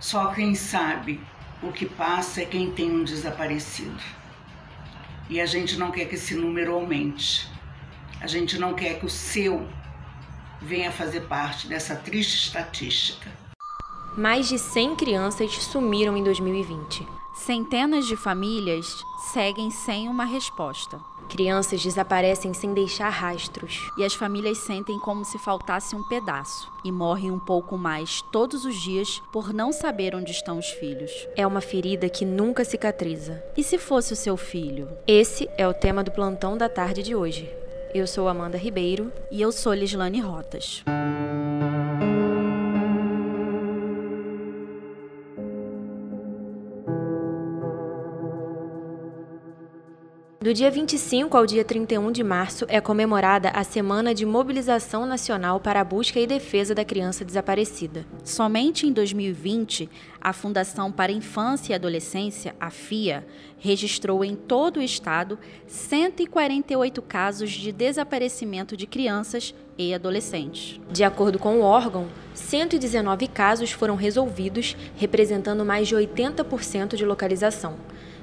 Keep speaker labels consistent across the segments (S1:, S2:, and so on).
S1: Só quem sabe o que passa é quem tem um desaparecido. E a gente não quer que esse número aumente. A gente não quer que o seu venha fazer parte dessa triste estatística.
S2: Mais de 100 crianças sumiram em 2020.
S3: Centenas de famílias seguem sem uma resposta.
S2: Crianças desaparecem sem deixar rastros.
S3: E as famílias sentem como se faltasse um pedaço. E morrem um pouco mais todos os dias por não saber onde estão os filhos.
S2: É uma ferida que nunca cicatriza.
S3: E se fosse o seu filho?
S2: Esse é o tema do plantão da tarde de hoje. Eu sou Amanda Ribeiro.
S3: E eu sou Lislane Rotas.
S2: Do dia 25 ao dia 31 de março é comemorada a Semana de Mobilização Nacional para a Busca e Defesa da Criança Desaparecida.
S3: Somente em 2020, a Fundação para a Infância e Adolescência, a FIA, registrou em todo o estado 148 casos de desaparecimento de crianças e adolescentes.
S2: De acordo com o órgão, 119 casos foram resolvidos, representando mais de 80% de localização.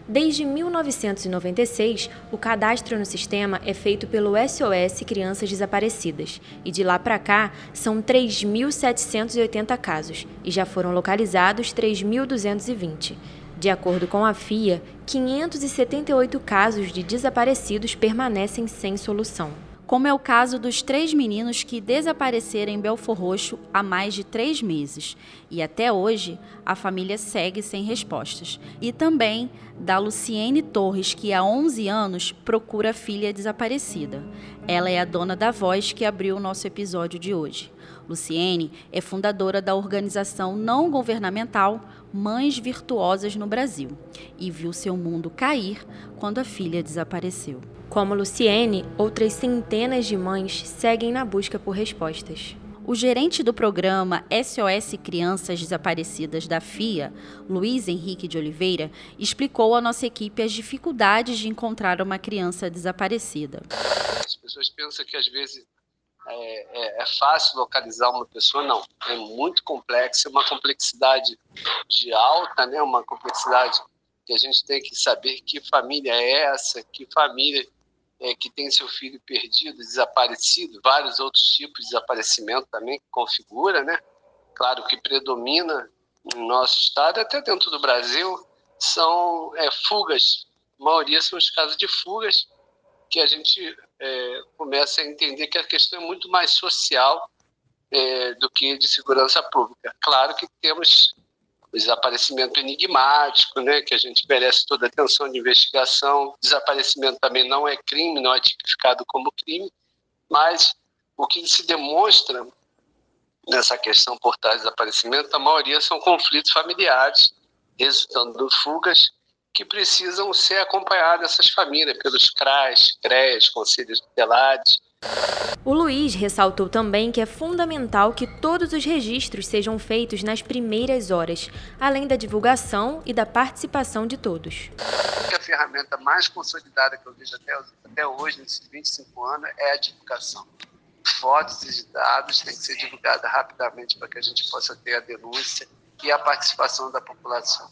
S2: Desde 1996, o cadastro no sistema é feito pelo SOS Crianças Desaparecidas. E de lá para cá são 3.780 casos. E já foram localizados 3.220. De acordo com a FIA, 578 casos de desaparecidos permanecem sem solução
S3: como é o caso dos três meninos que desapareceram em Belfor Roxo há mais de três meses. E até hoje, a família segue sem respostas. E também da Luciene Torres, que há 11 anos procura a filha desaparecida. Ela é a dona da voz que abriu o nosso episódio de hoje. Luciene é fundadora da organização não governamental Mães Virtuosas no Brasil e viu seu mundo cair quando a filha desapareceu.
S2: Como Luciene, outras centenas de mães seguem na busca por respostas.
S3: O gerente do programa SOS Crianças Desaparecidas da FIA, Luiz Henrique de Oliveira, explicou à nossa equipe as dificuldades de encontrar uma criança desaparecida.
S4: As pessoas pensam que às vezes é, é, é fácil localizar uma pessoa, não. É muito complexo, é uma complexidade de alta, né? uma complexidade que a gente tem que saber que família é essa, que família é, que tem seu filho perdido, desaparecido, vários outros tipos de desaparecimento também que configura, né? Claro que predomina no nosso estado, até dentro do Brasil, são é, fugas. A maioria são os casos de fugas que a gente é, começa a entender que a questão é muito mais social é, do que de segurança pública. Claro que temos desaparecimento enigmático, né, que a gente merece toda a atenção de investigação. Desaparecimento também não é crime, não é tipificado como crime, mas o que se demonstra nessa questão por trás do desaparecimento, a maioria são conflitos familiares, resultando de fugas que precisam ser acompanhadas essas famílias pelos CRAS, CRES, conselhos tutelares,
S2: o Luiz ressaltou também que é fundamental que todos os registros sejam feitos nas primeiras horas, além da divulgação e da participação de todos.
S4: A ferramenta mais consolidada que eu vejo até, até hoje, nesses 25 anos, é a divulgação. Fotos e dados têm que ser divulgados rapidamente para que a gente possa ter a denúncia e a participação da população.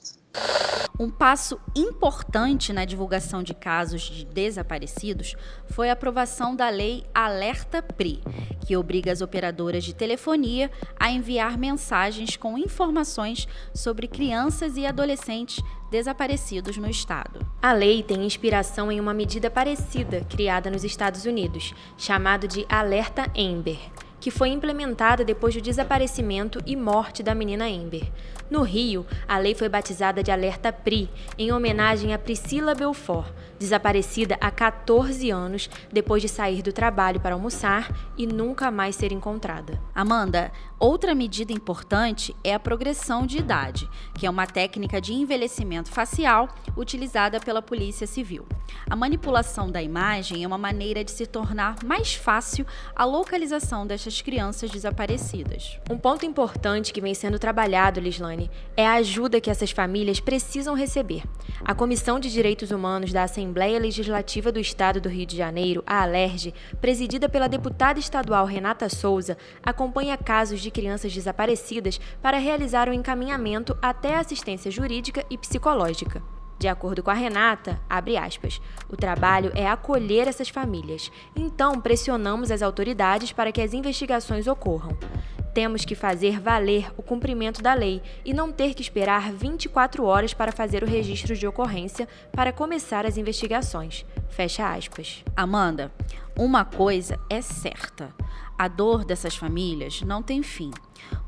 S3: Um passo importante na divulgação de casos de desaparecidos foi a aprovação da lei Alerta PRI, que obriga as operadoras de telefonia a enviar mensagens com informações sobre crianças e adolescentes desaparecidos no estado.
S2: A lei tem inspiração em uma medida parecida criada nos Estados Unidos, chamado de Alerta Amber que foi implementada depois do desaparecimento e morte da menina Ember. No Rio, a lei foi batizada de Alerta PRI, em homenagem a Priscila Belfort, desaparecida há 14 anos depois de sair do trabalho para almoçar e nunca mais ser encontrada.
S3: Amanda, outra medida importante é a progressão de idade, que é uma técnica de envelhecimento facial utilizada pela Polícia Civil. A manipulação da imagem é uma maneira de se tornar mais fácil a localização destas outras crianças desaparecidas.
S2: Um ponto importante que vem sendo trabalhado, Lislane, é a ajuda que essas famílias precisam receber. A Comissão de Direitos Humanos da Assembleia Legislativa do Estado do Rio de Janeiro, a ALERJ, presidida pela deputada estadual Renata Souza, acompanha casos de crianças desaparecidas para realizar o um encaminhamento até assistência jurídica e psicológica. De acordo com a Renata, abre aspas, o trabalho é acolher essas famílias. Então, pressionamos as autoridades para que as investigações ocorram. Temos que fazer valer o cumprimento da lei e não ter que esperar 24 horas para fazer o registro de ocorrência para começar as investigações. Fecha aspas.
S3: Amanda, uma coisa é certa: a dor dessas famílias não tem fim.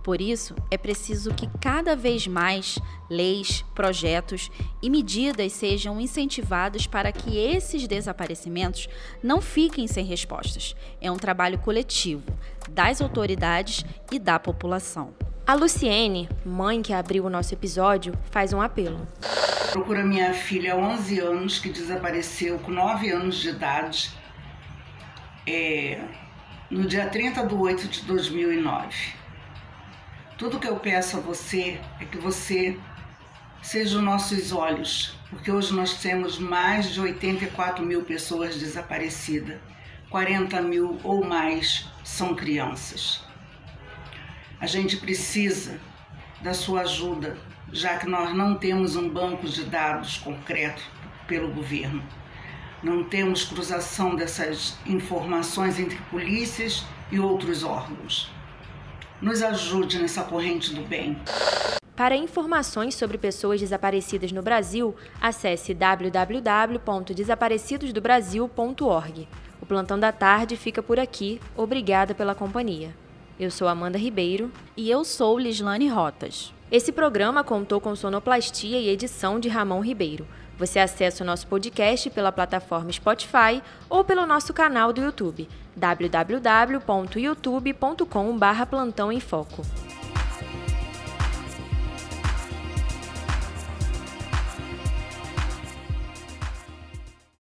S3: Por isso, é preciso que cada vez mais leis, projetos e medidas sejam incentivados para que esses desaparecimentos não fiquem sem respostas. É um trabalho coletivo das autoridades e da população.
S2: A Luciene, mãe que abriu o nosso episódio, faz um apelo.
S1: Procura minha filha há 11 anos, que desapareceu com 9 anos de idade, é, no dia 30 de 8 de 2009. Tudo que eu peço a você é que você seja os nossos olhos, porque hoje nós temos mais de 84 mil pessoas desaparecidas, 40 mil ou mais são crianças. A gente precisa da sua ajuda, já que nós não temos um banco de dados concreto pelo governo. Não temos cruzação dessas informações entre polícias e outros órgãos nos ajude nessa corrente do bem.
S2: Para informações sobre pessoas desaparecidas no Brasil, acesse www.desaparecidosdobrasil.org. O Plantão da Tarde fica por aqui. Obrigada pela companhia. Eu sou Amanda Ribeiro.
S3: E eu sou Lislane Rotas.
S2: Esse programa contou com sonoplastia e edição de Ramon Ribeiro. Você acessa o nosso podcast pela plataforma Spotify ou pelo nosso canal do YouTube www.youtube.com/plantão em foco.